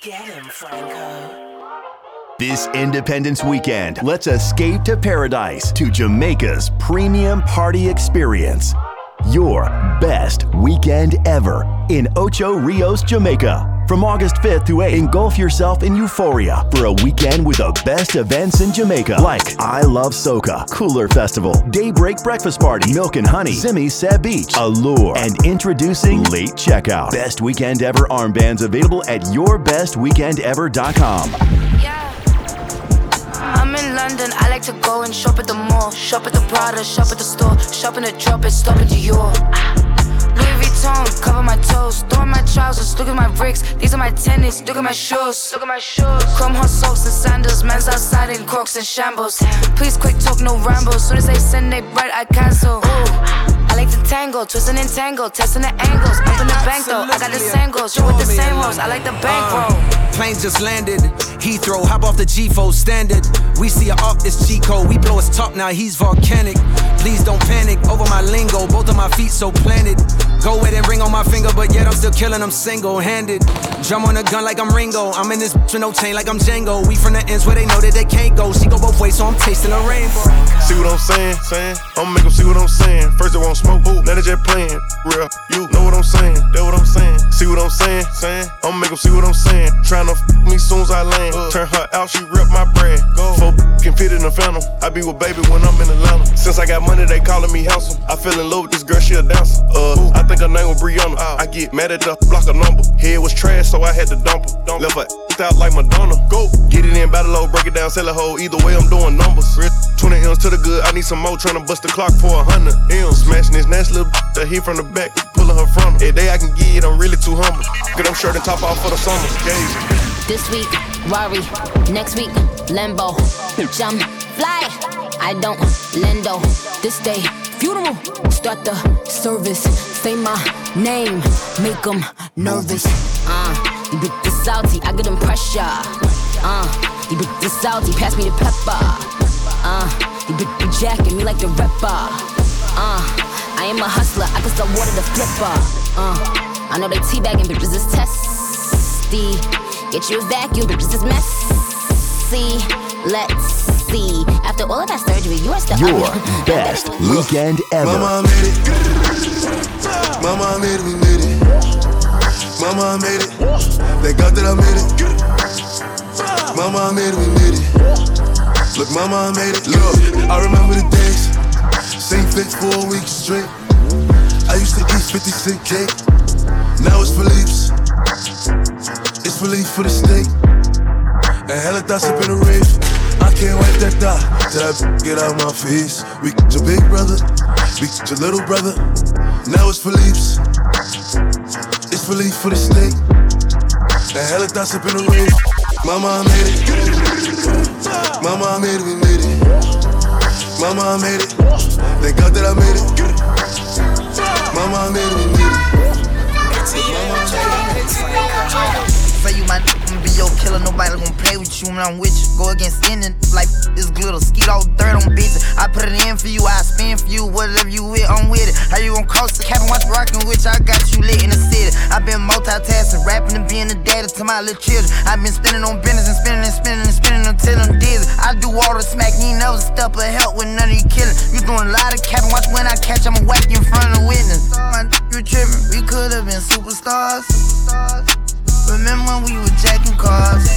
Get him, Franco. This Independence weekend, let's escape to paradise to Jamaica's premium party experience. Your best weekend ever in Ocho Rios, Jamaica. From August 5th to 8th, engulf yourself in euphoria for a weekend with the best events in Jamaica, like I Love Soca, Cooler Festival, Daybreak Breakfast Party, Milk and Honey, Simi Seb Beach, Allure, and introducing Late Checkout. Best weekend ever armbands available at yourbestweekendever.com. Yeah. I'm in London, I like to go and shop at the mall. Shop at the Prada, shop at the store. Shop in the drop it, stop at Dior. Louis Cover my toes. Throw my trousers, look at my bricks. These are my tennis, look at my shoes. Look at my shoes. Chrome hot socks and sandals. Man's outside in crocs and shambles. Please quick talk, no rambles. Soon as they send they bread, I cancel. Ooh. I like to tango, twisting and tangle, testing the angles. Up in the bank though, I got the same goals. You with the same hoes, I like the uh, bankroll. Planes just landed. Heathrow, hop off the G4 standard. We see a up, it's Chico. We blow his top, now he's volcanic. Please don't panic over my lingo. Both of my feet so planted. Go ahead and ring on my finger, but yet I'm still killing them single handed. Drum on a gun like I'm Ringo. I'm in this bitch with no chain like I'm Django. We from the ends where they know that they can't go. She go both ways, so I'm tasting a rainbow. See what I'm saying? saying? I'ma make them see what I'm saying. First they won't smoke, ooh, now they just playing. Real, you know what I'm saying? That what I'm saying? See what I'm saying? saying? I'ma make them see what I'm saying. Tryna f me soon as I land. Turn her out, she rip my brand. Go. Four can fit in the phantom. I be with baby when I'm in Atlanta. Since I got money, they calling me handsome. I fell in love with this girl, she a dancer. Uh, I think her name was Brianna. I get mad at the block a number. Head was trash, so I had to dump her. Left her out like Madonna. Go. Get it in, battle low, break it down, sell a hoe. Either way, I'm doing numbers. 20 M's to the good, I need some more. Tryna bust the clock for a hundred M's. Smashing this nasty little that hit from the back, pulling her from her. Every day I can get it, I'm really too humble. Get them shirt and top off for the summer. Yeah. This week, Rari. Next week, Lambo. Jump, fly. I don't lendo. This day, funeral. Start the service. Say my name. Make them nervous. Uh, you bit the salty. I get them pressure. Uh, you bit the salty. Pass me the pepper. Uh, you bit the jacket. Me like the rapper. Uh, I am a hustler. I can sell water to flipper. Uh, I know they teabagging bitches is testy. Get you a vacuum, bitches is messy. Let's see. After all of that surgery, you are still Your ugly. best weekend ever. Mama made it. Mama made it, we made it. Mama made it. Thank God that I made it. Mama made it, we made it. Look, mama made it. Look, I remember the days. Same fit for a week straight. I used to eat 50 cent cake. Now it's for Philippe's. It's for Philippe for the steak. And hella thoughts up in the rave. I can't wipe that thought till that get out my face. We your big brother, we your little brother. Now it's for Philippe's. It's for Philippe for the steak. And hella thoughts up in the rave. Mama I made it. Mama I made it, we made it. Mama I made it. Thank God that I made it. Mama I made it, we made it. Say you my be your killer, nobody gonna play with you when I'm with you. Go against any like this glitter, skeet all dirt. I put it in for you, I spin for you, whatever you with, I'm with it. How you gon' cross the cabin, watch rockin' which I got you lit in the city. i been multitasking, rapping and being the daddy to my little children. i been spinning on business and spinning and spinning and spinning until I'm dizzy. I do all the smack, ain't never step or help with none of you killing. You doing a lot of capping, watch when I catch, I'ma whack you in front of the witness. You trippin', we could've been superstars. Remember when we were jacking cars?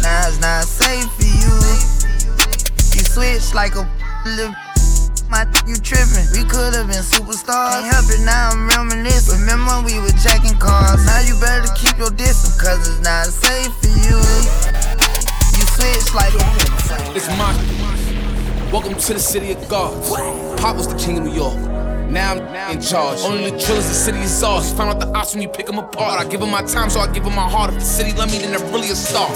Now it's not safe for you. Switch like a little. My you trippin', we could've been superstars. Can't help it, now I'm reminiscing. Remember we were jacking cars? Now you better keep your distance, cause it's not safe for you. You switch like a. It's my. Welcome to the city of gods. Pop was the king of New York. Now I'm in charge. Only the drillers, the city is ours. Find out the ops when you pick them apart. I give them my time, so I give them my heart. If the city love me, then they're really a star.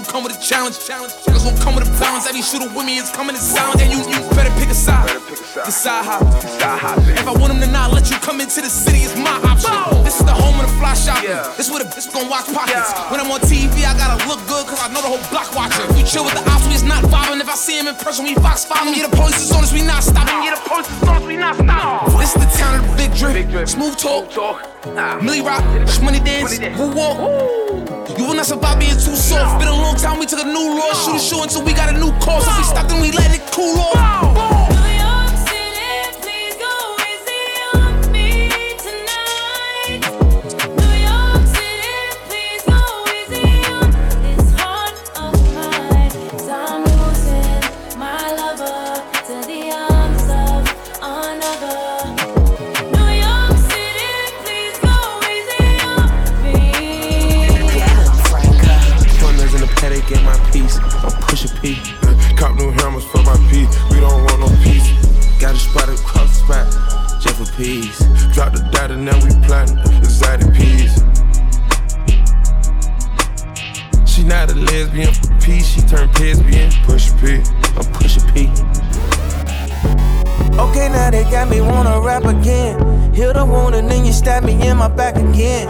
Gonna come with a challenge. Niggas gon' come with a balance. Every shooter with me is coming in silent. And you, you better pick a side. Decide how. If I want them to not let you come into the city, it's my option. This is the home of the fly shopping. This is where the bitch gon' watch pockets. When I'm on TV, I gotta look good, cause I know the whole block watching. We chill with the ops, we is not vibing. If I see him in person, we fox following. Yeah, the police is on us, we not stopping. Yeah, the police is on us, we not stopping. This is the town of the big drip. Smooth talk. Millie rock, money dance, woo walk. You will not survive being too soft. Been a long time, we took a new law. Shoot a show until we got a new cause. If we stop, then we let it cool off. Peace. Drop the data, now we plotting exotic peas. She not a lesbian peace, she turned lesbian. Push a P. I'm pushing P. Okay, now they got me wanna rap again. Heal the wound and then you stab me in my back again.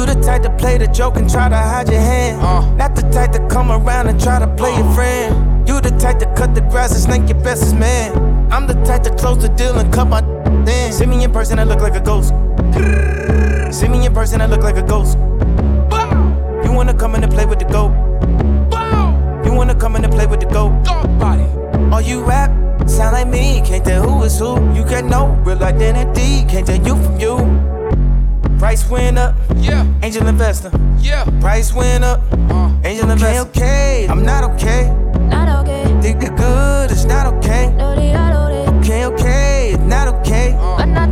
You the type to play the joke and try to hide your hand. Uh. Not the type to come around and try to play your friend. You the type to cut the grass and snake your bestest man. I'm the type to close the deal and cut my then. See me in person, I look like a ghost. See me in person, I look like a ghost. You wanna come in and play with the goat? You wanna come in and play with the goat? Body. All you rap sound like me, can't tell who is who. You get no real identity, can't tell you from you. Price went up, Yeah, angel investor. yeah. Price went up, Uh. angel investor. Okay, okay, I'm not okay. Not okay. Think you're good, it's not okay. Do the do the. Okay, okay, it's not okay. But not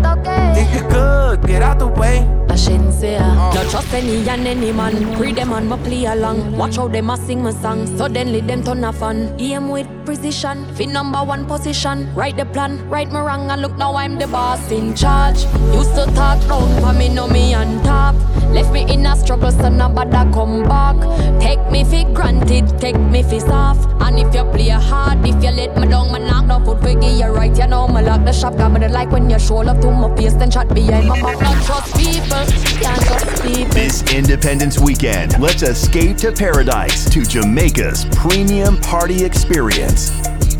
good, get out the way. I shouldn't say uh. No trust any and any man. Pre them on my play along. Watch how them a sing my song. Suddenly them turn a fun. Aim with precision. Fit number one position. Write the plan, right my wrong, and look now I'm the boss in charge. Used to talk round for me, know me on top. Left me in a struggle, so nobody come back. Take me for granted, take me for soft. And if you play hard, if you let me down, my knock no foot for give you right. You know me lock the shop, got me the like when you show love to my face, then chat behind my back. Not trust people, can't trust people. This Independence weekend, let's escape to paradise to Jamaica's premium party experience.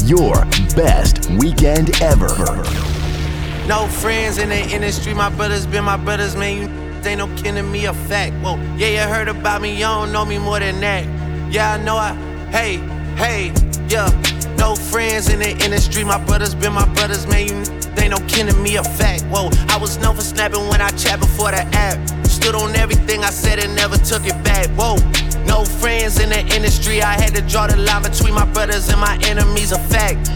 Your best weekend ever. No friends in the industry, my brothers been my brothers, man. You ain't no to me, a fact. Whoa, yeah, you heard about me, you don't know me more than that. Yeah, I know I, hey, hey, yeah. No friends in the industry, my brothers been my brothers, man. You ain't no to me, a fact. Whoa, I was known for snapping when I chat before the app. Stood on everything I said and never took it back. Whoa, no friends in the industry, I had to draw the line between my brothers and my enemies, a fact.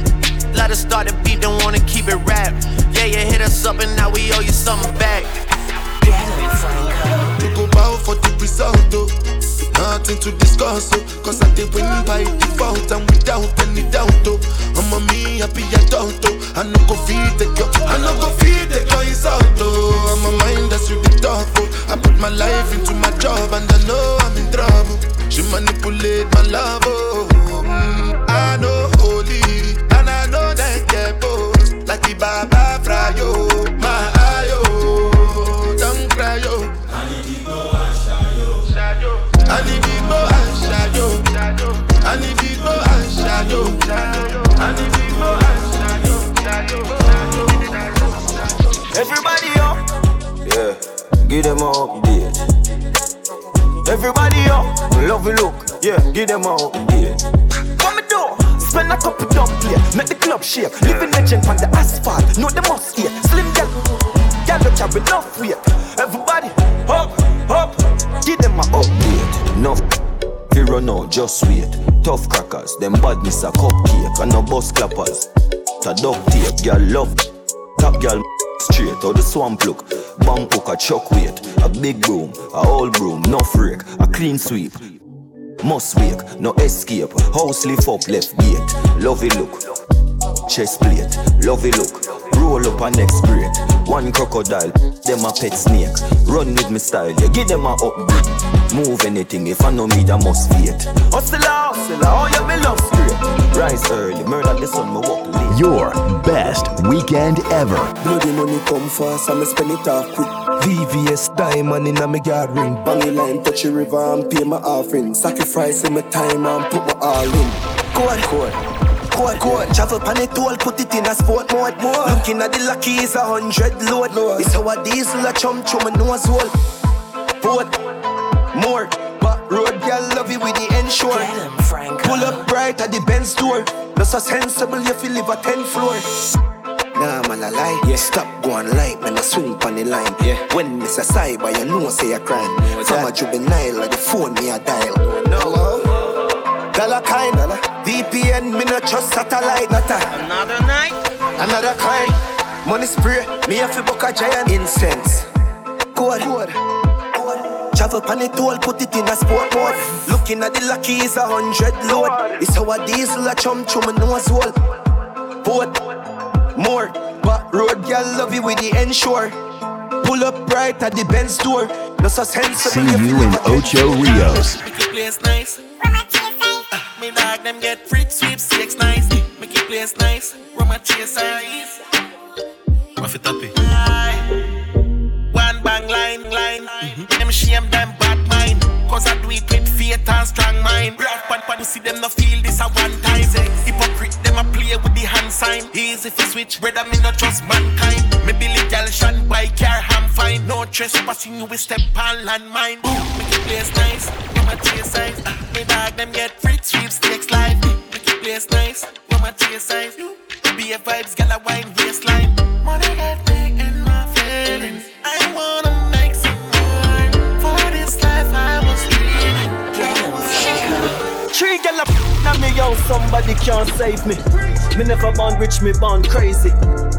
Let us start the beat, don't wanna keep it rap. Yeah, you hit us up and now we owe you something back. To go bow for the result, oh. Nothing to discuss, oh. Cause I did win by default and without any doubt, oh. I'm a me happy adult, oh. I no go feed the girl, I no go feed the girl is out, oh. I'm a mind that's the talk, oh. I put my life into my job and I know I'm in trouble. She manipulate my love, oh. Mm, I know holy, and I know that get both. Like the Baba a. Everybody up, love you look. Yeah, give them a update. what me do? Spend a couple dumb play, make the club shake. Living legend on the asphalt, know the must eat. Slim gal, gal don't carry enough weight. Everybody up, up, Give them a update. No, we run out, just wait. Tough crackers, them badness a cupcake and no bus clappers. Ta duct tape, girl love. Top girl straight out the swamp look. Bank hook a chuck weight. A big broom, a old broom, no freak, a clean sweep. Must wake, no escape. House lift up, left gate. Lovey look, chest plate. Lovey look, roll up a next grade. One crocodile, them a pet snake. Run with me style, yeah, give them a upgrade. Move anything, if I know me, I must fate. Hustle, hustle, oh yeah, me love straight. Rise early, murder the sun, me walk late. Your best weekend ever. Bloody money come fast, I'ma spend it off quick. VVS diamond in a me yard ring. Bang it line, touch the river and pay my offering. Sacrificing my time and put my all in. Code, code. Code, code. Travel pan it all, put it in a sport mode. More. Looking at the lucky is a hundred load. load. It's how a diesel a chum chum my nose hole. Vote more. But road girl love it with the ensure. Pull up bright at the Benz store. No so sensible if you live a 10 floor. Nah, man, I lie. Yeah. Stop going light, man, I swing on the line. Yeah. When it's a cyber, you know, say a crime. From a juvenile, like the phone me a dial. No. Dollar kind, dollar. VPN, me not trust satellite, not a. Another night, another crime. Money spray, me have to book a giant incense. Code, code. Travel pan it all, put it in a sport mode. Looking at the lucky is a hundred load. It's how a diesel a chum chum a nose hole. Boat, more, but road girl love you with the ensure. Pull up right at the Benz store. No so sensible. See you in Ocho Rios. make it place nice. Uh, me dog them get free sweepstakes nice. Make it place nice. Run my chase eyes. Muff it up, eh? Bang line, line. Them shame them bad mind. Cause I do it with faith and strong mind. Rough pan pan, you see them no feel this a one time. Hypocrite, them a play with the hand sign. Easy for switch, brother, me not trust mankind. Me Billy gal shine by car, I'm fine. No trespassing, you will step on landmine. Boom, make it place nice. Run my chase size. Uh, me dog them get free sweepstakes live. Make it place nice. Run my chase size. Be a vibes, gal a wine waistline. Money get me in my feelings. I wanna Three gal up now me young, somebody can't save me. Me never born rich, me born crazy.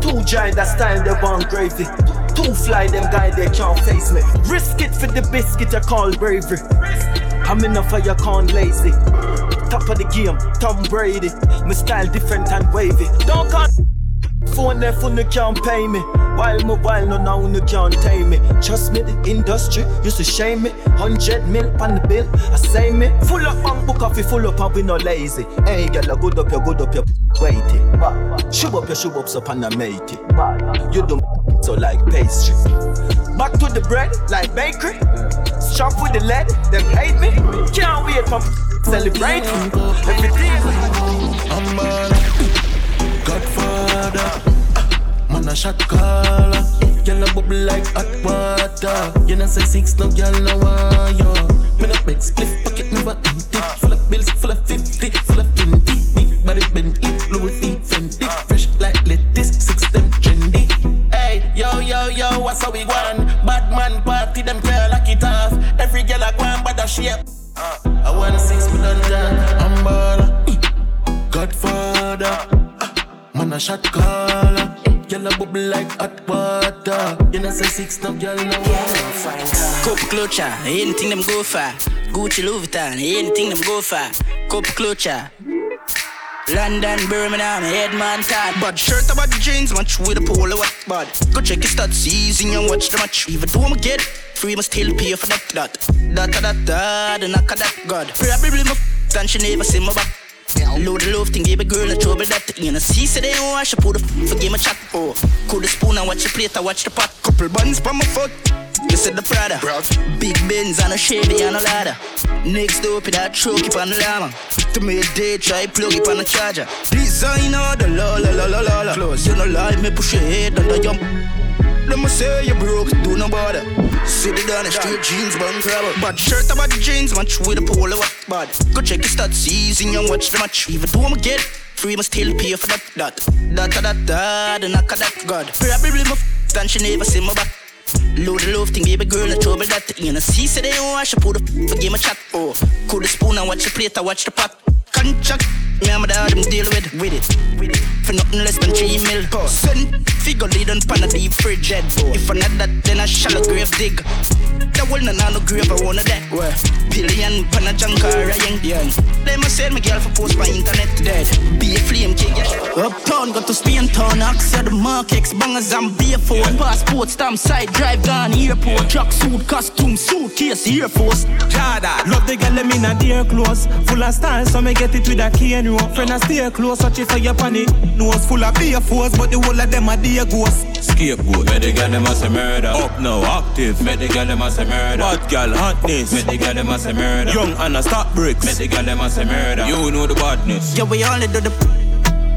Two giant that style they born gravy. Two fly them guy they can't face me. Risk it for the biscuit you call bravery. I'm enough for you can't lazy. Top of the game, Tom Brady. My style different and wavy. Don't call phone there for no can't pay me. While mobile no now no can't tame me. Trust me, the industry used to shame me. Hundred mil on the bill, I say me. Full up bank book off, full up and we no lazy. Hey, girl, I good up, you good up, you waiting. Shove up, your shove ups up and I mate it. You do so like pastry. Back to the bread, like bakery. Strap with the lead, them hate me. Can't wait for celebrate. Every day. I'm Godfather. Man a shot caller. Girl a bubble like hot water. You know say six, no girl no want you. Me no big split pocket never empty. Full of bills, full of fifty, full of twenty. Big body bend it, Louis V Fendi. Fresh like lettuce, six them trendy. Hey, yo yo yo, what's how we want? Bad man party, them girl lock it off. Every girl a go and bad shape. A shot caller. Girl a bubble like hot water. You know say six no girl no want. Cup clutcher, anything them go for. Gucci Louis Vuitton, anything them go for. Cup clutcher. London, Birmingham, Headman, Todd. Bad shirt about the jeans, match with a polo what bad. Go check your stats, easy and watch the match. Even though I'm get it, free must still pay for that. That, that, that, that, the knock of that God. Probably my f- and she never see my back. Load the love thing, give a girl a trouble that You know, see, say they don't wash, I should put the f- for game a chat. Oh, cool the spoon and watch the plate, I watch the pot. Couple buns from my foot. You said the Prada. Big Benz and a er Chevy and er a ladder. Next door, put that truck up on the llama. To me a day, try plug it on the charger. Designer, the la la la la la la. Close, you know lie, me push your head and the jump. Let me say you broke, do no bother. It down the straight jeans, bun grabber. Bad shirt about the jeans, match with a polo what bad. Go check your stats, easy and watch the match. Even though I'm get free, must still pay for that. That, that, that, that, the knock of that God. Probably my f- and she never see my back. Load the love thing, baby girl, no trouble that. You know, see, say they don't wash, I the f- for game a chat. Oh, cool the spoon and watch the plate, I watch the pot. Contract, me and my dad, them deal with, with it. With it. For nothing less than three mil. Send figure lead on pan a deep fridge head. If I not that, then I shall a grave dig. That will not no grave, I wanna that. Billion pan a junker, young, young. They must send my girl for post my internet dead. Be a flame, kid, yeah. Uptown. town, got to Spain town. Axe the markets, bangers and beer for yeah. passport, stamp side, drive gone airport. Truck suit, costume, suitcase, Air Force. Jada, love the girl, them in a dear clothes. Full of style, so me get it with a key and rope. Friend, I stay close, watch it for your panic. Nose full of beer force, but the whole of them are dear ghosts. Scapegoat, make the girl them a say murder. Up now, active, make the girl them a say murder. Bad girl, hotness, make the girl them a say murder. Young Anna, stop bricks, make the girl them a say murder. You know the badness. Yeah, we only do the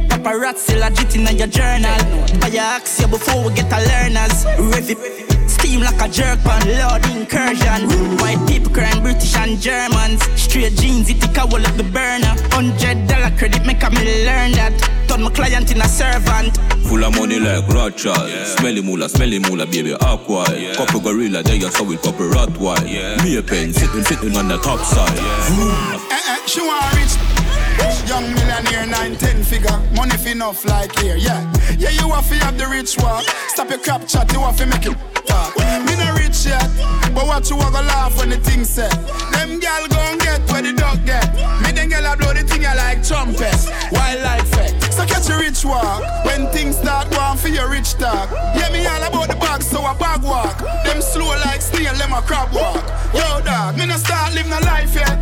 paparazzi legit in your journal. Buy your axe before we get a learners. Rev Steam like a jerk on Lord incursion. White people crying British and Germans. Straight jeans, it take a wall of the burner. Hundred dollar credit, make me learn that. Turn my client in a servant. Full of money like Rothschild. Yeah. Smelly moolah, smelly moolah, baby, aqua. Yeah. Couple gorilla, there you saw with couple Rottweil. Yeah. Me a pen, sitting, sitting on the top side. Yeah. Eh, eh, she want rich. Young millionaire, nine, ten figure. Money fi enough like here, yeah. Yeah, you have to have the rich walk. Stop your crap chat, you have to make it talk. Me no rich yet, but what you wanna laugh when the thing set. Them gal gon' get where the dog get. Me then gal a blow the thing I like trumpets. Wildlife fact. So catch a rich walk. When things start going for your rich talk. Yeah, me all about the bag, so I bag walk. Them slow like snail, them a crab walk. Yo, dog, me no start live no life yet.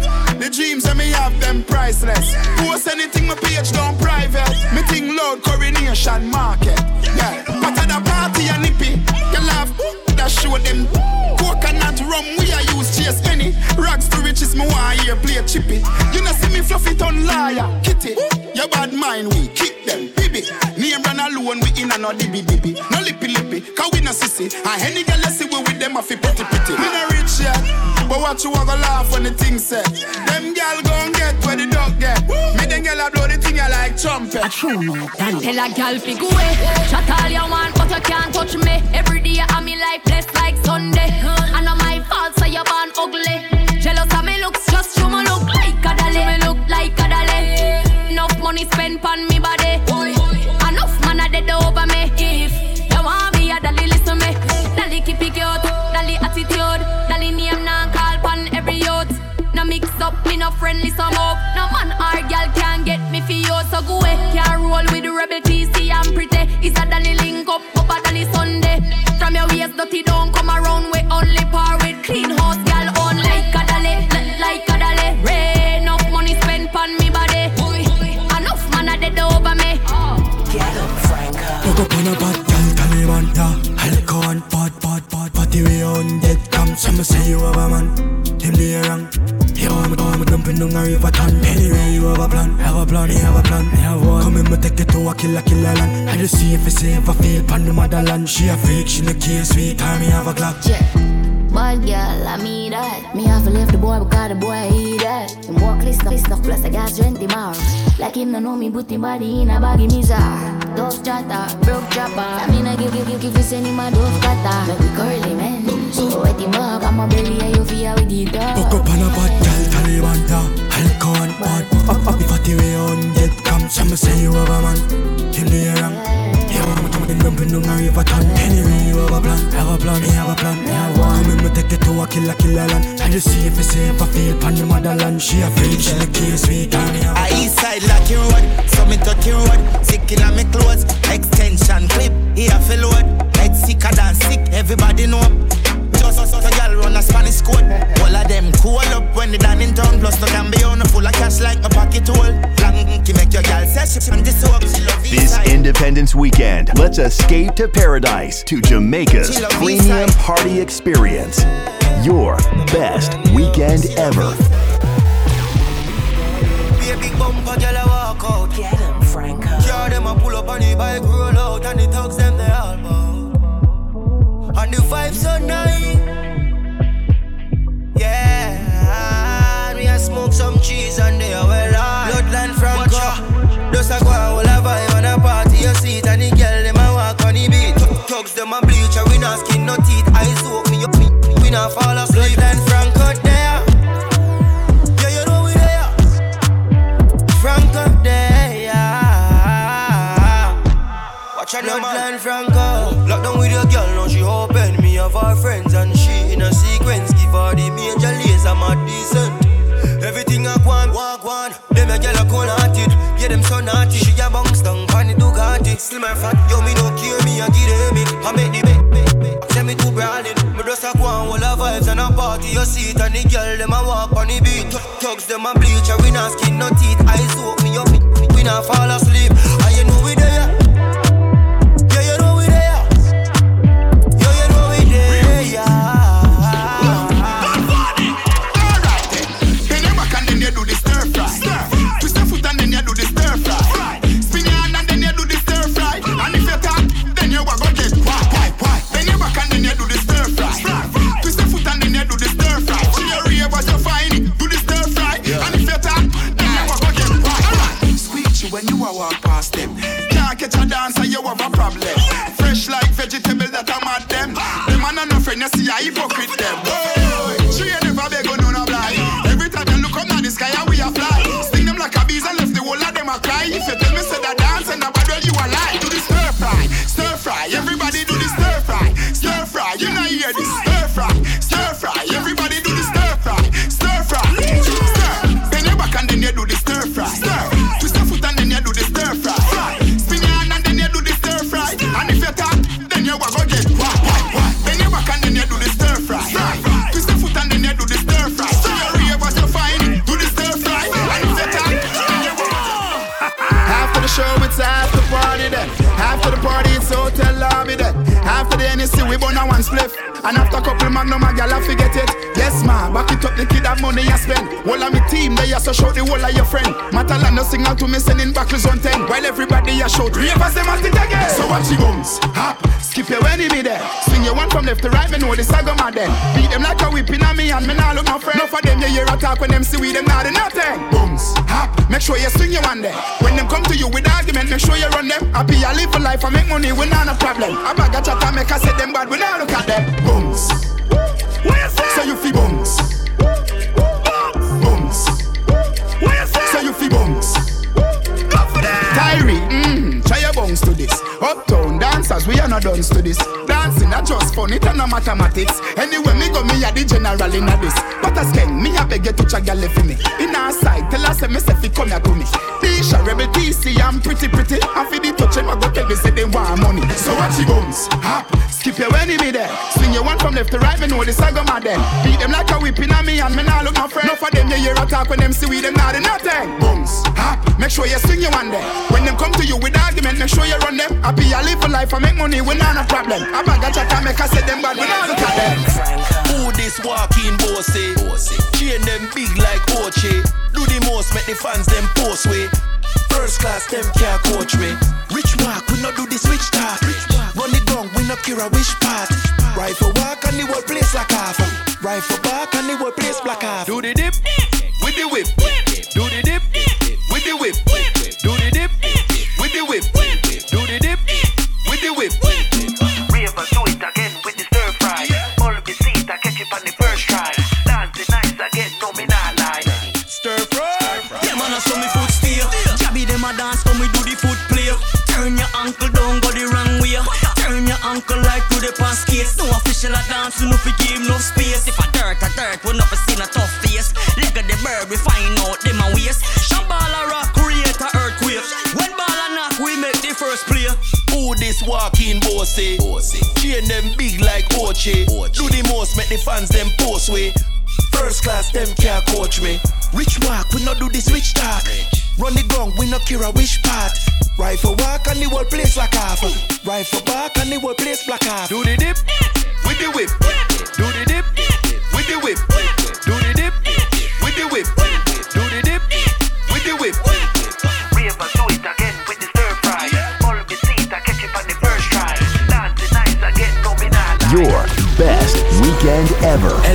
Dreams that me have, them priceless. Post anything my page down private. Me think loud coronation market. Yeah, but at the party and nippy, you laugh. That show them coconut rum we are use chase any rags to riches me want hear play chippy. You know see me fluffy ton liar kitty. Your bad mind we kick them baby. Name run alone we in a no dibby dibby. No lippy lippy, cause we no sissy. And any girl see we with them a fi pretty pretty. Me no rich yet, but what you wanna laugh when the thing set. Them gal gon' get where the dog get. Woo. Me them gal a blow the thing I like trumpet. A true man, tell a gal fi go away. Chat all you want, but you can't touch me. Every day I'm in life blessed like Sunday. And not my fault, so you're born ugly. Jealous of me looks, just you me look like a dolly. Me look like a dolly. Enough money spent on me body. Friendly some up. No man or girl can get me for you, so go away. Can't roll with the rebel TC and pretty. It's a dolly link up, up a dolly Sunday. From your waist dirty, don't come around. We only par with clean house, girl on like a dolly, like a dolly. Rain enough money spent on me body. Enough man a dead over me. Get up, Franco. Look up on a bad girl, Taliban, yeah. Alcohol, bad, bad, bad. Party we on dead cam. Some say you have a man. Him the wrong. You want me, want me dumping down a river ton. Anyway, you have a plan, have a plan, you have a plan, you have one. Come in, me take it to a killer, killer land. I just see if it's safe, I feel pan the motherland. She a freak, she no care, sweet time, me have a clock. Yeah. Bad girl, I mean that. Me have to leave the boy because the boy eat that. Him walk list list of plus I got twenty miles. Like him no know me, put him body in a baggy mizar. Dove chatter, broke chopper. I mean I give give give give you send him a dove cutter. Make we curly man. So wet him up, I'm a belly and you feel with the dog. Hook up on a bad girl, Taliban, yeah. Alcohol, bad. Up, up, if I tell you on dead cam. Some say you have a man. Him the wrong. You want me to make dumping down a river ton. Anyway, you have a plan, have a plan, you have a plan, you have one. Come in, me take it to a killer, killer land. I just see if it's safe, I feel pan the motherland. She a freak, she the case, sweet time, me have a I east side Lucky Road, so me touchy road. Sick in me clothes, extension clip, here fi load. Head sicker than sick, everybody know. Just us, us, a gal run a Spanish code. All of them cool up when they done in town. Plus, no can be on full of cash like my pocket hole. Blanky make your gal say she on this up. This Independence weekend, let's escape to paradise to Jamaica's premium party experience. Your best weekend ever. Be a big bumper, girl, I walk out. Get him, Franco. Car them a pull up on the bike, roll out, and the thugs them they all bow. And the vibe so nice. Yeah, me a smoke some cheese and they are well on. Bloodline Franco. Just a go and hold a vibe on a party, you see it, and the girl them a walk on the beat. Thugs them a bleach, and we not skin no teeth. Eyes open, me up, me, we not fall asleep. Bloodline Franco there. Yeah, you know we there. Franco there. Watch out, Bloodline Franco. Cause the major laser my decent. Everything I want, walk one Them a girl a cold hearted. Yeah, them so naughty. She a bounce down to got it. Still my fat, yo, me no care, me a give them it I make the bet, send me to Berlin Me just a go on all the vibes and a party. Your seat and the girl, them a walk on the beat. Thugs, them a bleach and we not skin no teeth. Eyes woke me up, we not fall asleep. I you know we there dancer, you have a problem. Fresh like vegetable that I'm at them. Them man are no friend, you see a hypocrite them. The NSC, we burn a one spliff. And after a couple magnum, a gal, I forget it. Yes, ma, back it up, the kid have money I spend. All of me team, they also show the whole of your friend. Matalan, no signal to me, sending buckles on 10. While everybody a shout, ravers them at it again. So watch the bums, hop, skip your when he be there. Swing your one from left to right, me know the saga man then. Beat them like a whipping on me, and me nah look no friend. No for them, you hear a talk when them see we, them not nothing. Bums, hop, make sure you swing your one there. When them come to you with argument, make sure you run them. Happy, I live for life, I make money, we not a problem. I bag a chat and make I say them bad, we not look at them. Bums. So you feel bums. Bums. So you feel bums. Your to this. Uptown dancers, we are not done to this. Dancing, not just fun, it and no mathematics. Anyway, me go, me a the general in a this. But as king, me a beg you to your left me. In our side, tell us, me say, fi come here to me. Tisha, Rebel TC, I'm pretty, pretty. I feel the touch, them, I go tell me, say, they want money. So watch your bums, hop, skip your when me there. Swing your one from left to right, me know this, I go mad then. Beat them like a whipping on me, and me nah look my friend. No for them, you hear a talk when them see we, them not do nothing. Bums, hop, make sure you swing your one there. When them come to you with argument, make sure you run them. Happy, I live for life, I make money, we not a problem. I bag a chat and make I say them bad, we not look at them. Who this walking bossy? Chain them big like Oche. Do the most, make the fans them post way. First class, them can't coach me. Rich walk, we not do the switch talk. Run the gun, we not care a which part. Rifle walk and the whole place like half. Rifle back and the whole place black half. Do the dip with the whip. Do the dip with the whip. Do the dip with the whip. Turn your ankle like to the past case. No official a dance, you no fi give no space. If a dirt, a dirt, we never seen a tough face. Leg of the bird, we find out them a waste. Shambhala rock, create a earthquake. When ball a knock, we make the first play. Who this walking bossy? Chain them big like Oche. Do the most, make the fans them post way. First class, them can't coach me. Rich walk, we not do this rich talk. Run the gun, we not care a which part. Rifle walk and the whole place like half. Rifle back and the whole place black half. Do the dip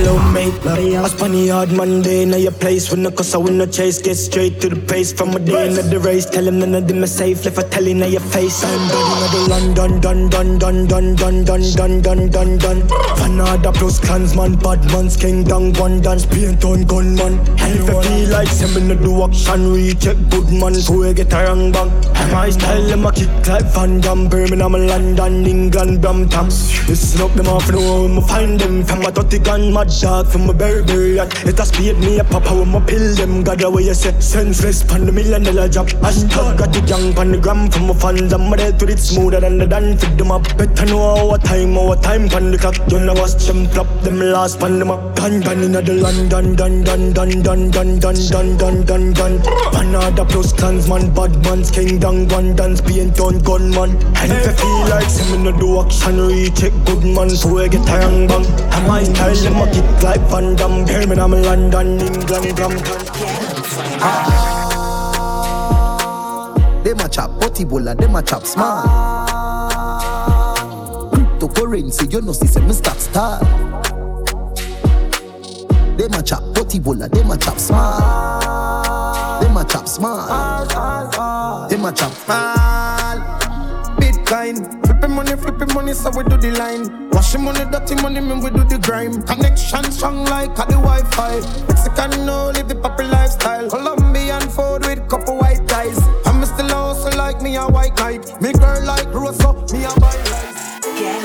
Hello, mate. I spun the hard Monday in your place. When the cuss, I win the chase. Get straight to the pace. From a day into the race. Tell him none of them are safe. Left a telling in your face. I'm done in the London, done, done, done, done, done, done, done, done, done, done. Fanada plus clansman, bad man's king, down one dance, paint on gunman. If you feel like sending the do action, recheck good man, so we get a wrong bang. My style, them a kick like Van Damme, Birmingham, London, England, Brampton. Listen up, them off, know, find them from a 30 gun, mad dog from my berry berry yacht. It a speed me a papa with my pill them. God away you say senseless pan the million dollar job. Hashtag got the gang pan the gram from my fans. I'm ready to it smoother than the done. Fit them up. Better know our time, our time pan the clock. You know watch them flop them last pan them up. Dun dun in the London, dun dun dun dun dun dun dun dun dun dun. Panada plus clansman, bad man's king, down one dance, being done gunman. And if I feel like some no do action, recheck good man, so I get a young bang. And my style, them a kick like Van Damme. Hear me, I'm London, England, Brampton. Them a chop Bola, them a chop smart. Cryptocurrency, you know, see, say me start style. Them a chop Bola, them a chop smart. Them a chop smart. Them a chop smart. Bitcoin, flipping money, flipping money, so we do the line. Washing money, dirty money, man, we do the grime. Connection strong like a the Wi-Fi. Mexican, no, live the poppy lifestyle. Colombian food with couple white ties. I'm still also like me a white knight. Me girl like Rosa, me a buy rice.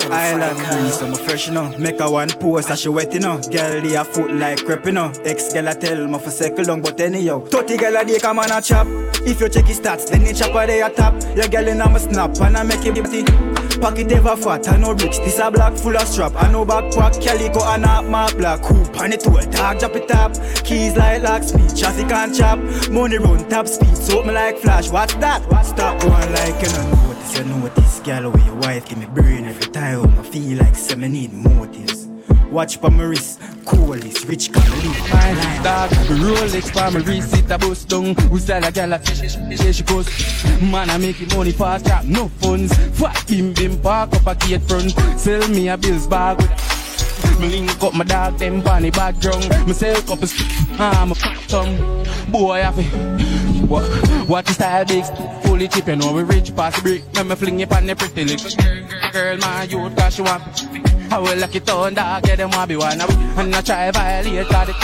Island breeze, so my fresh, you know. Make a one post, and she wet, you know. Girl, they a foot like crepe, you know. Ex girl, I tell me for circle long, but anyhow. 30 girl, a day come on a chop. If you check his stats, then the chopper they a top. Your girl in a snap, and I make it empty. Pocket ever fat, I know rich. This a black full of strap. I know backpack, calico, and a my black. Hoop, and it to a dog, drop it up. Keys like lock speed, traffic and chop. Money run top speed, so me like flash. What's that? Stop going like you know notice. You know this girl with your wife give me brain every time. I feel like say me need motives. Watch pa my wrist, coolest, rich can leave my line. Dog, Rolex pa my wrist, it a bust down. We style a gal a fish. say she goes. Man, I make money fast, trap no funds. Fuck him, bim park up a gate front. Sell me a bills bag with me link up my dog, them bunny back drunk. Me sell I'm a fat tongue. Boy, I feel. What, is style big? Fully cheap, you know we rich past the brick. Let me fling it on the pretty lips. Girl, my youth, cause she want. I will lock it on, dog, get them want be one. And I try violate all the.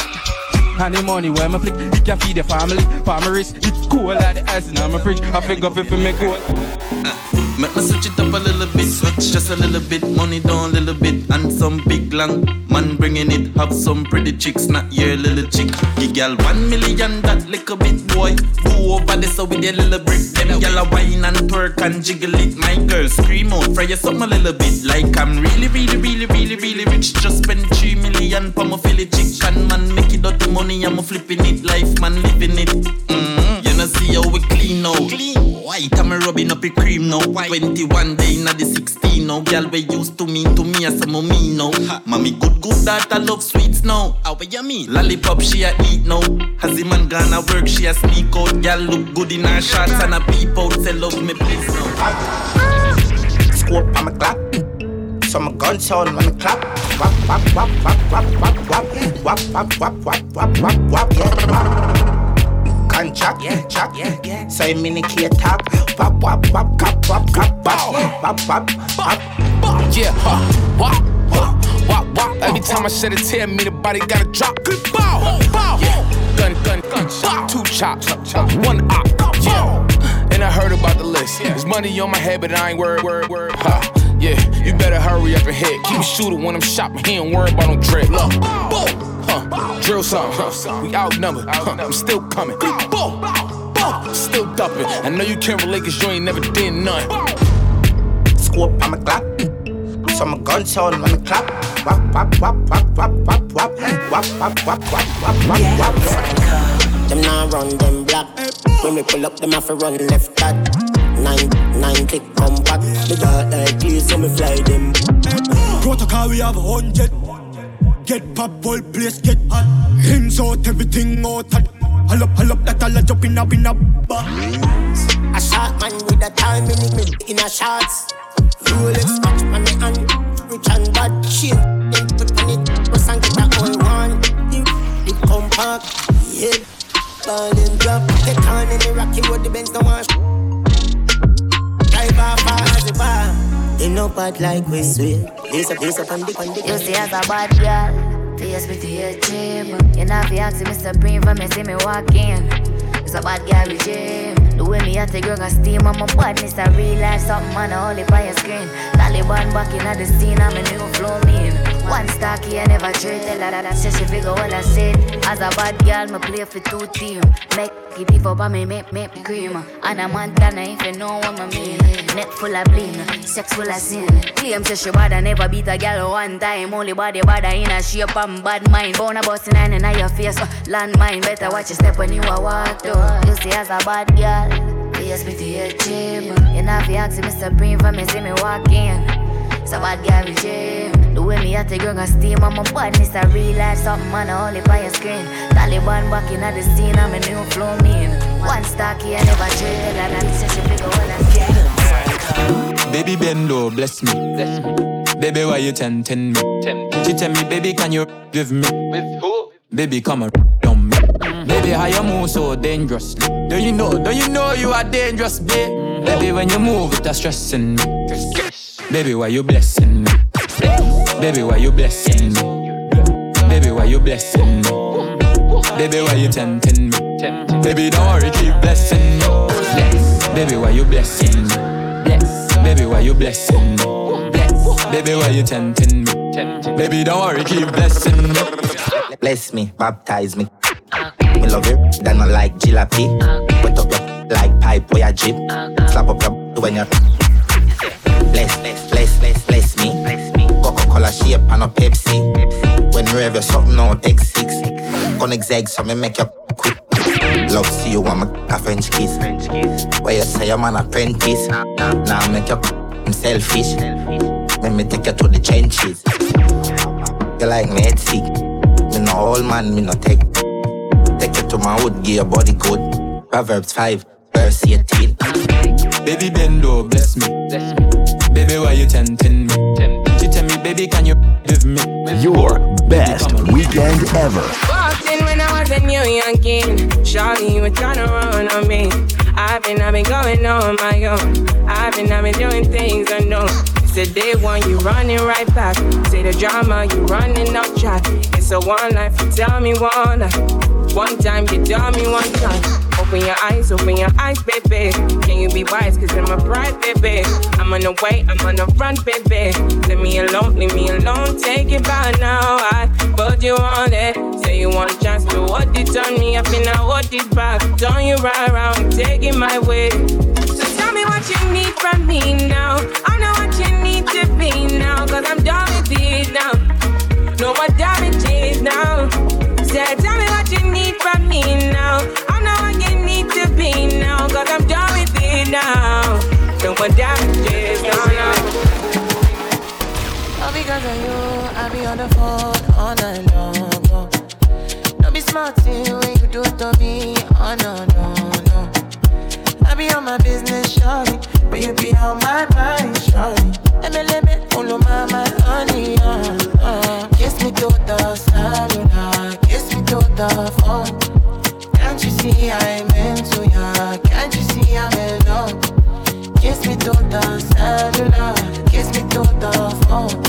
And the money where me flick, it can feed the family. Farmers, it's cool like the ice in my fridge. I figure if it make cool. Make me switch it up a little bit, switch just a little bit, money down a little bit, and some big long man bringing it. Have some pretty chicks, not your little chick. You gal one million, that little bit boy. Go over this so with your little brick. Them gal a wine and twerk and jiggle it. My girl scream out, fry you something a little bit. Like I'm really, really, really, really, really rich. Just spend three million for my Philly chicken man. Make it dirty money, I'm a flipping it. Life man living it. Mm-hmm. See how we clean now. Clean. White, I'm a rubbing up a cream now. 21 day in the 16 now. Girl, we used to mean to me as a mommy now. Mommy good, good that I love sweets now. How you mean? Lollipop she a eat now. Has the man gonna work, she a sneak out. Girl look good in her shots and a peep out. Say love me please now. Scope on my clap. So my gun sound when I clap. Wap wap wap wap wap wap wap wap wap wap wap wap wap wap cock and chop, yeah, chop, yeah, yeah. So I minicate top, pop, pop, pop, pop, pop, pop, pop, pop, pop, pop. Yeah, huh, what, what, what. Every time I shed a tear, me the body gotta drop. Good ball, ball, gun, gun, gun, chop, two chops, one op, yeah. And I heard about the list. There's money on my head, but I ain't worried, worried, worried. Huh. Yeah, you better hurry up and hit. Keep a shooter when I'm shopping. He ain't worried about no dread. Look, boom. Huh, drill something, huh? We outnumbered, huh? I'm still coming. Boom, boom, still dumping. I know you can't relate cause you ain't never did none. Scope on my clap. So my gun sound when I clap. Wap wap wap wap wap wap wap wap wap wap wap wap wap wap. Them now run them black. When we pull up, them have to run left back. Nine, nine click come back. The dark like please, so me fly them. Protocol, we have a hundred. Get pop, whole place get hot. Hands out, everything out hot. Hull up, hull up, that all a jump in a bin a. A shot man with a time in it, in a shots. Rolex watch on the hand, rich and bad shit. Then put on it, press and get that all one. The compact, yeah. Ball and drop, take on in the rocky road, the Benz don't want. Drive off as the bar. They know part like we swear. Lace up, lace up on the, on. You see as a bad girl, face me to your team. You know if you ask Mr. Bream for me, see me walk in. It's a bad girl regime. The way me at the girl got steam, I'm a badness, a real life something man, I it by your screen. Taliban back in the scene, I'm a new flow mean. One stocky, I never trade. Tell her that I say she figure all I said. As a bad girl, me play for two team. Make beef up on me, make me cream. And a Montana, if you know what I mean. Neck full of bling, sex full of sin. Claim say she bad, I never beat a girl one time. Only body bad, in a shape and bad mind. Bone a bustin' nine in your face, uh, landmine. Better watch your step when you a walk though. You see as a bad girl, yes, me to your gym. You not fi ask me Supreme for me, see me walk in. So bad girl be gym. The way me at the girl got steam on my badness, I real life something man, I only by your screen. Taliban back in at the scene, I'm a new flow mean. One stocky, here, never traded, and I'm such a big one, I get Baby Bendo, bless me. Bless me. Baby, why you tempting me? Tempt. She tell me, baby, can you with me? With who? Baby, come on, on me. Mm-hmm. Baby, how you move so dangerously? Do you know? Do you know you are dangerous, babe? Mm-hmm. Baby, when you move, it's stressing me. Baby, why you blessing me? Baby, why you blessing me? Baby, why you blessing me? Baby, why you tempting me? Baby, don't worry, keep blessing me. Baby, why you blessing me? Baby, why you blessing me? Baby, why you tempting me? Baby, don't worry, keep blessing me. Bless me, baptize me. Me love you, then I like jalopy. Wet up your like pipe where you drip. Slap up your when you bless, bless, bless, bless, me. Coca-Cola shape and a Pepsi. When you your something out X6. Gonna exeg so me make you quick. Love see you me a French kiss. Where you say I'm an apprentice. Now make you I'm selfish. Let me take you to the trenches. You like me sick. Me no old man, me no take. Take you to my wood, give your body good. Proverbs 5, verse 18. Baby Bendo, bless me. Baby, why you tempting me? She tell me, baby, can you with me? Your best weekend ever. Walked in when I was a new young king. Shawty, you were trying to run on me. I've been, I've been going on my own. I've been, I've been doing things unknown. It's a day one, you running right back. Say the drama, you running off track. It's a one life, you tell me one life. One time, you tell me one time. Open your eyes, open your eyes, baby. Can you be wise? Cause I'm a bride, baby. I'm on the way, I'm on the run, baby. Leave me alone, leave me alone. Take it back now. I put you on it. Say you want a chance to what it on me. I feel now what it back. Turn you right around, take it my way. So tell me what you need from me now. No damages now. now. All because of you, I be on the phone all night long. Don't be smart when you do to me. Oh no, no, no. I be on my business, shawty. But you be on my mind, shawty. Let me, follow my, my honey, uh, uh. Kiss me to the cellular, kiss me to the phone. Can't you see I'm into ya? Kiss me to the kiss me to the phone.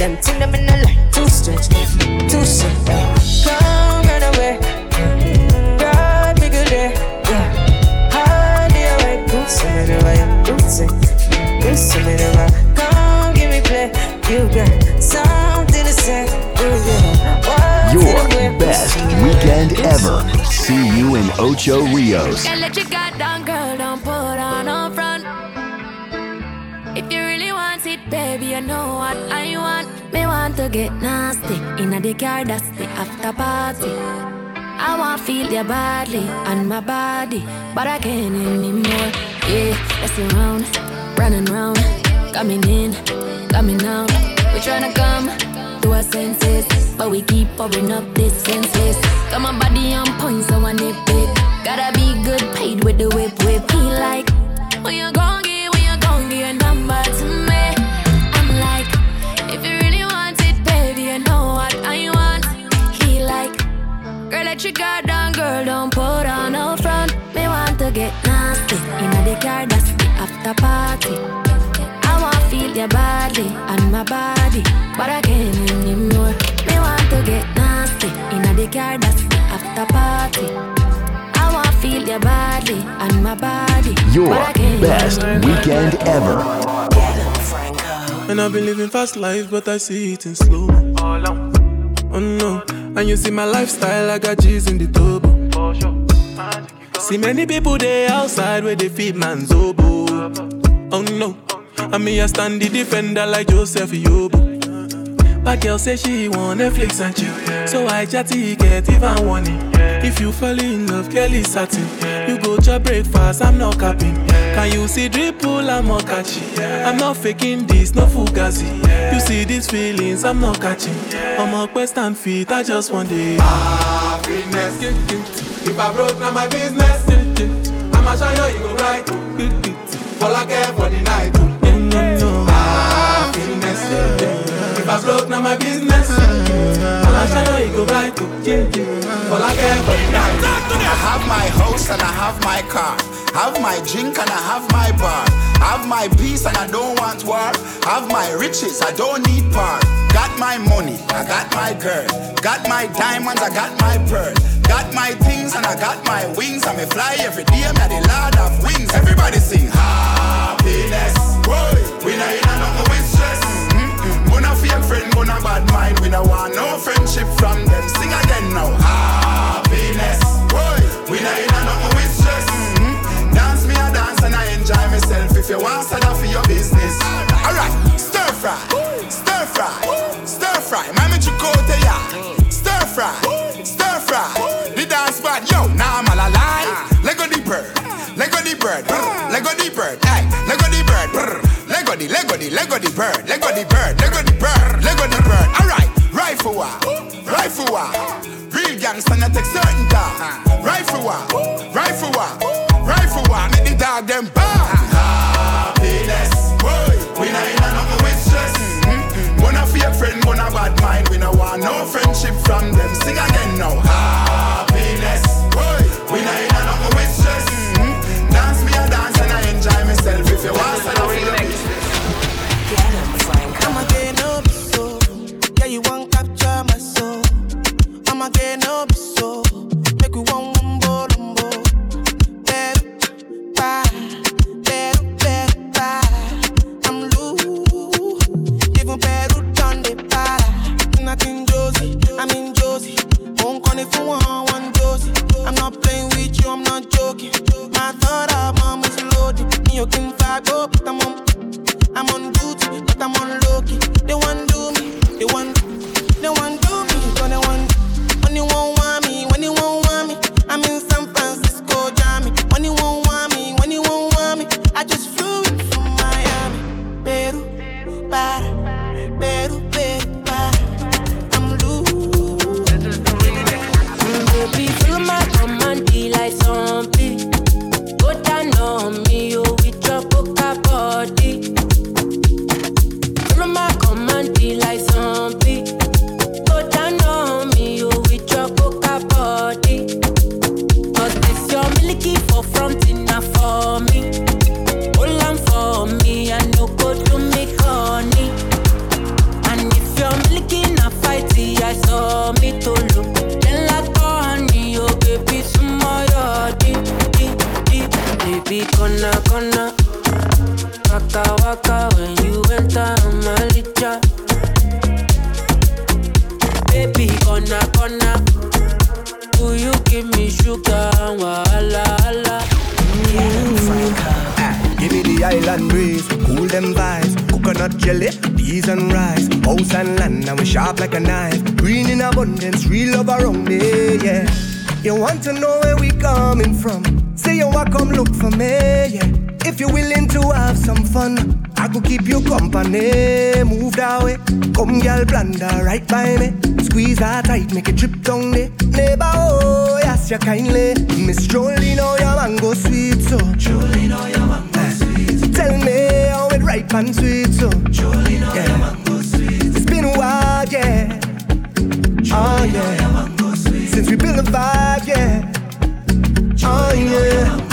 Them thing them in the line too stretch, too shit. Come run away. God, big day. Yeah. Do something about you. Do something. Do something about Come give me play. You got something to say. Ooh, yeah. What's in Your the best weekend ever. See you in Ocho Rios. You know what I want. Me want to get nasty in a the car, that's the after party. I want feel your body and my body, but I can't anymore. Yeah, let's go round, running round, coming in, coming out. We tryna come to our senses, but we keep pouring up this senses. Got my body on point, so I nip it. Gotta be good paid with the whip, whip. He like, when you gon' get, when you gon' get girl, let your guard down, girl, don't put on no front. Me want to get nasty in the car, that's the after party. I want feel your body and my body, but I can't anymore. Me want to get nasty in the car, that's the after party. I want feel your body and my body, Your but I can't best anymore. weekend ever. And I've been living fast life, but I see it in slow. Oh no, and you see my lifestyle, I got G's in the turbo. See many people there outside where they feed man's oboe. Oh no, and me I stand the defender like Joseph Yobo. But girl say she want Netflix and chill, so I chatty get even warning. If you fall in love, is satin. You go to breakfast, I'm not capping. Can you see dripple, I'm not catching. I'm not faking this, no fugazi. You see these feelings, I'm not catching. I'm a quest and feet, I just want the happiness. If I broke, now my business. I'ma show you, you go right. All I care for the night. Happiness. If I broke, now my business. I'ma show you, you go right. All I care for the night. I have my house and I have my car. Have my drink and I have my bar. Have my peace and I don't want war. Have my riches, I don't need part. Got my money, I got my girl. Got my diamonds, I got my pearl. Got my things and I got my wings. I may fly every day, I'm the lord of wings. Everybody sing happiness. Boy, we not in a nothing with stress. Mm-mm. Gonna fake friend, gonna bad mind. We no want no friendship from them. Sing again now. Happiness. You want, up for your business. Alright, stir fry, stir fry, stir fry. Mami chukote ya. Stir fry, stir fry. The dance spot, yo, now I'm all alive. Lego the bird, Lego the bird. Lego the bird, hey, Lego the bird. Lego the, Lego the, Lego the bird, Lego the bird, Lego the bird, Lego the bird. Alright, rifle war, rifle war. Real gangsta not take certain dog. Rifle war, rifle war, rifle war. Make the dog them bad. From them. Sing again now. Coconut peas and rice. House and land, and we sharp like a knife. Green in abundance, real love around me, yeah. You want to know where we coming from? Say you want come look for me, yeah. If you're willing to have some fun, I could keep you company. Move that way, come girl, blunder right by me. Squeeze that tight, make it drip down there. Neighbor, oh, yes, you kindly. Miss Jolene, oh, your mango sweet, so. Jolene, oh, your ripe and sweet, so. Yeah. your mango sweet. It's been a while, yeah. oh, yeah. Since we built the vibe, yeah. Oh yeah,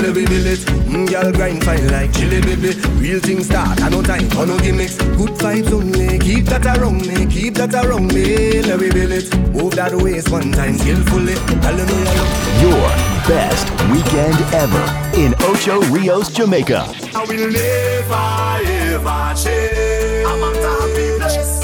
hey, yo, so let me build it. Mm, girl grind fine like chili baby. Real things start, I no time for no gimmicks. Good vibes only, keep that around me, keep that around me. Let me build it. Move that waist one time skillfully. Tell them you love. Your best weekend ever in Ocho Rios, Jamaica. I will never ever change. I'm a happy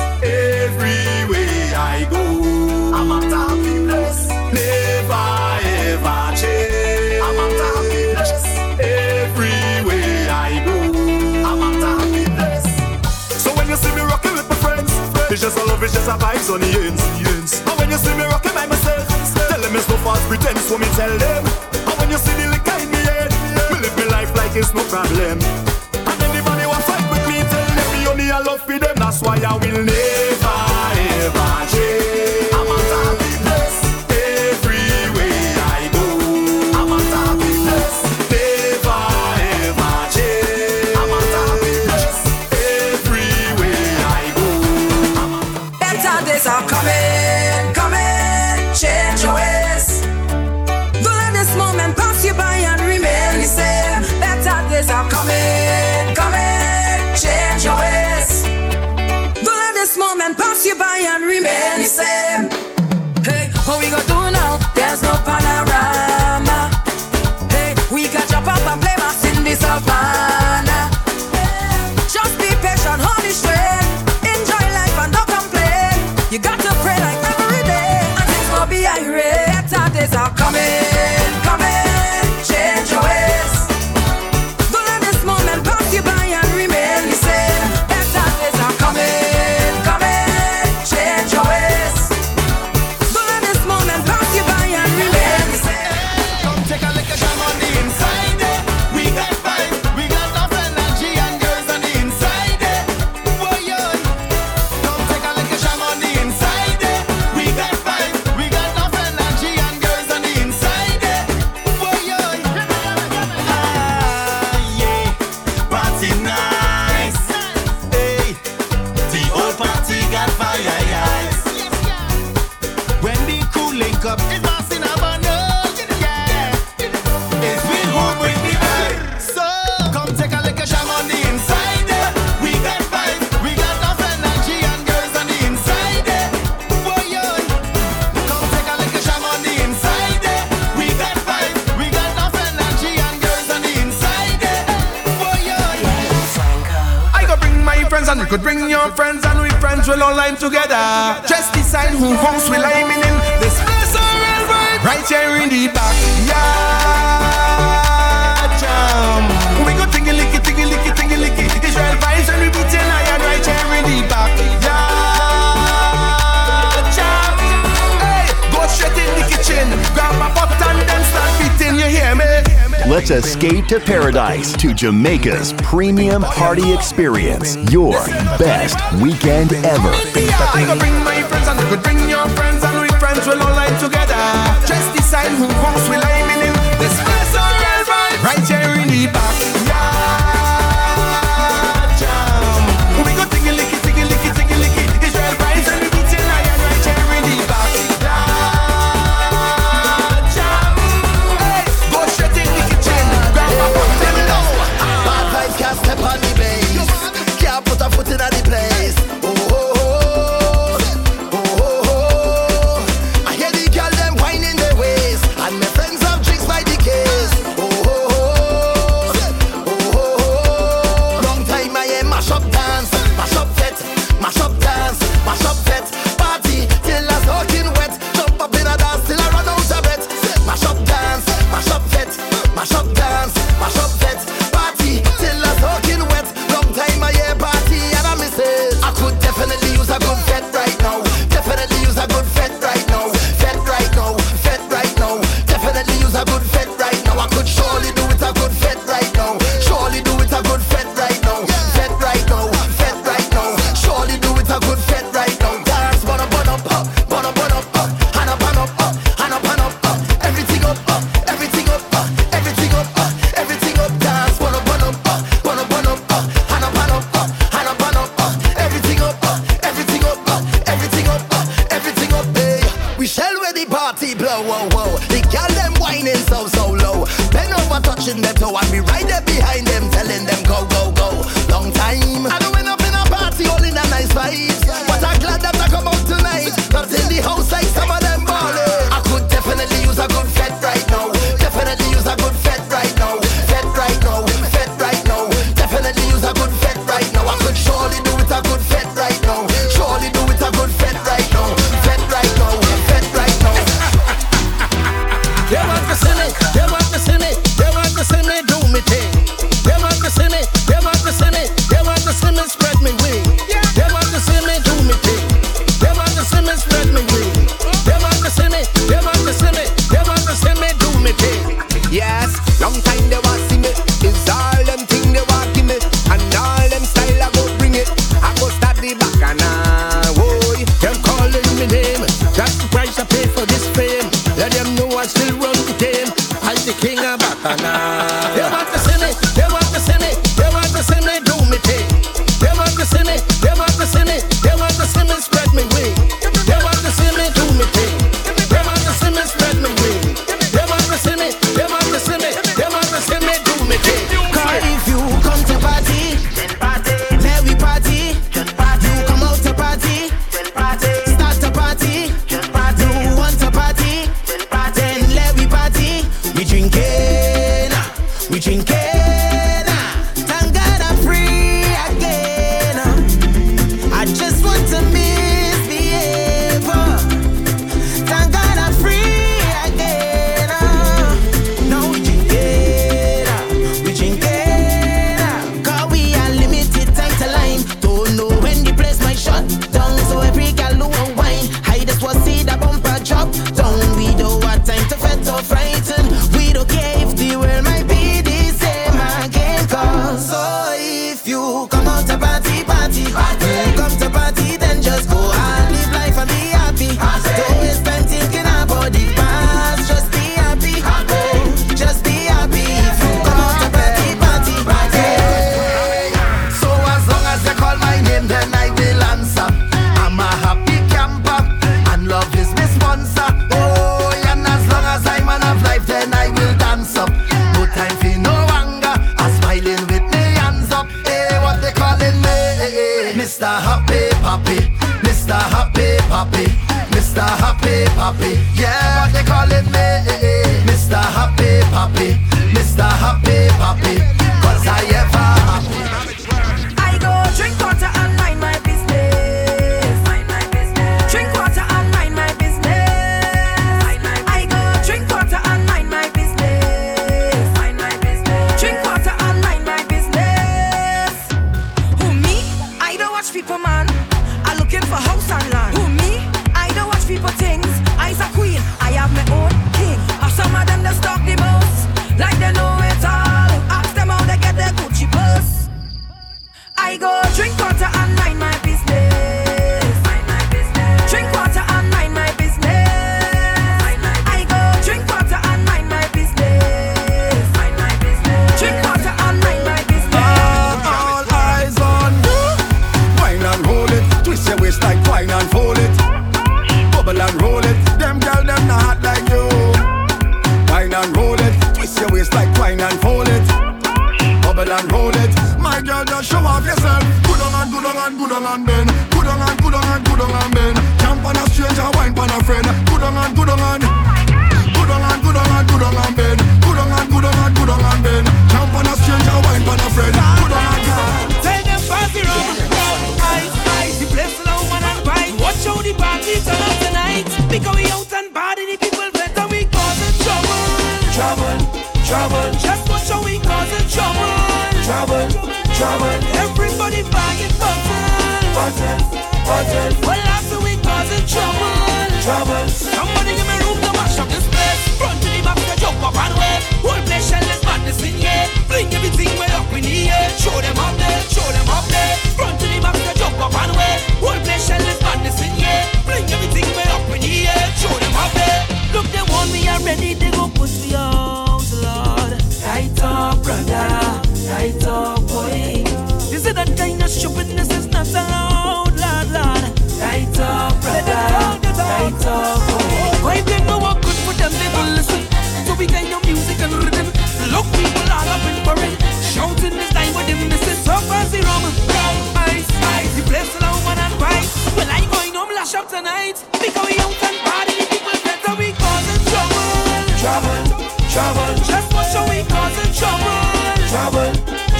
just a love, it's just a vibes on the ends. And when you see me rocking by myself, tell them it's no false pretense. So me tell them. And when you see the liquor in me head, me live my life like it's no problem. And anybody who fight with me, tell them me only I love for them. That's why I will never ever change. We could bring your friends and we friends will all line together. Just decide who house will I'm in. This place alright, right, here in the back. Let's escape to paradise to Jamaica's premium party experience. Your best weekend ever. I could bring your friends and we friends will all together. Just decide who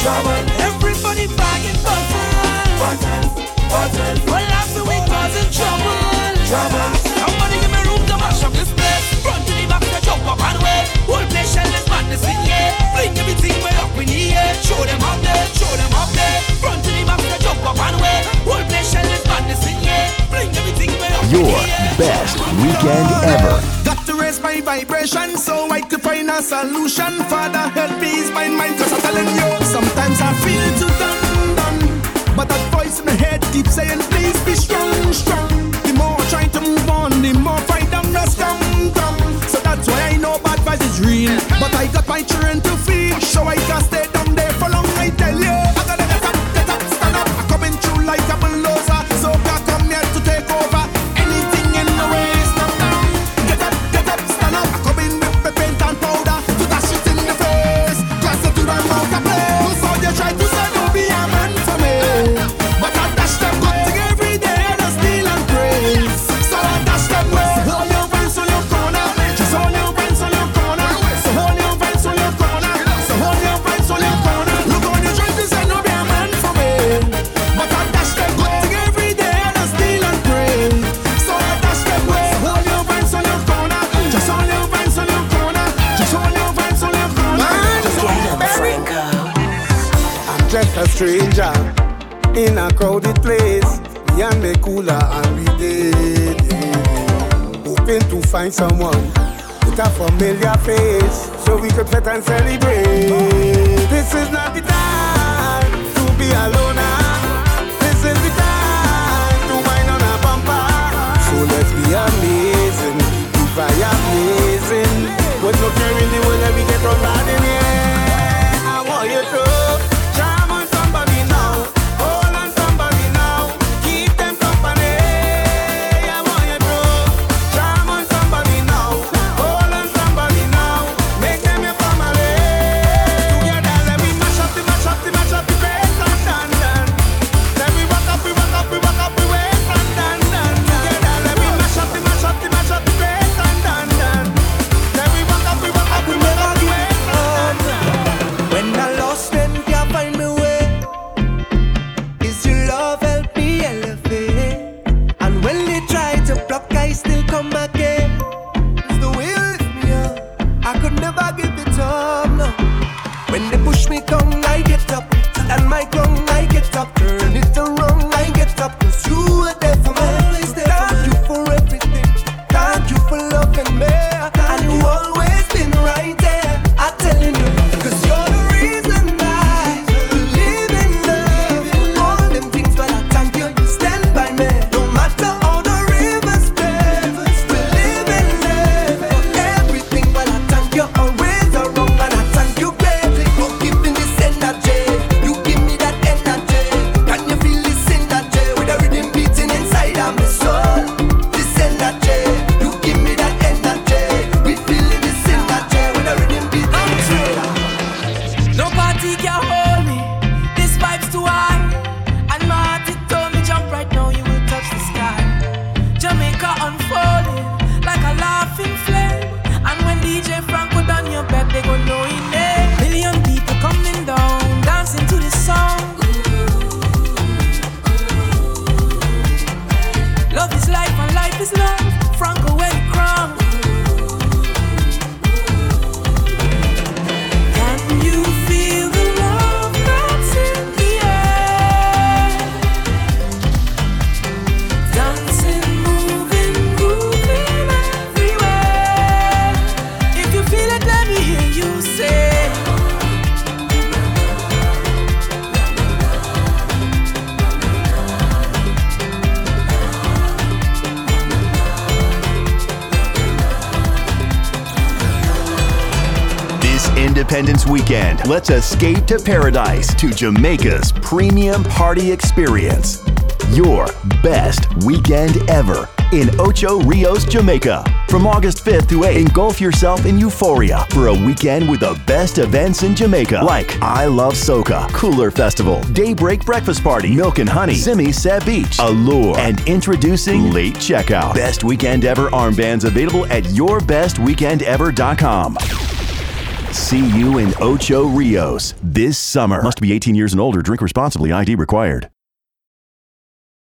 trouble. Everybody bagging bottles, bottles, bottles. Well, after we causing trouble, trouble. Somebody give me room to mash up this place. Front to the back, to jump up and wait. Whole place shell is madness in here. Bring everything way up in the. Show them up there, show them up there. Front to the back, to jump up and wait. Whole place shell is madness in here. Bring everything way up Your in the air. best weekend ever. My vibration so I could find a solution. Father, help me ease my mind, cause I'm telling you, sometimes I feel too done, done. But that voice in my head keeps saying, please be strong, strong. The more I try to move on, the more down the scum, come. So that's why I know bad vibes is real. But I got my children to feed, so I can't stay stranger in a crowded place. Me and me cooler and we did. Hoping to find someone with a familiar face so we could fit and celebrate. This is not the time to be alone. This is the time to wind on a bumper. So let's be amazing, be blazing. But no caring the way that we get on bad let's escape to paradise to Jamaica's premium party experience. Your best weekend ever in Ocho Rios, Jamaica. From August 5th to 8th, engulf yourself in euphoria for a weekend with the best events in Jamaica, like I Love Soca, Cooler Festival, Daybreak Breakfast Party, Milk and Honey, Simi Set Beach, Allure, and introducing Late Checkout. Best weekend ever armbands available at yourbestweekendever.com. See you in Ocho Rios this summer. Must be 18 years and older. Drink responsibly. ID required.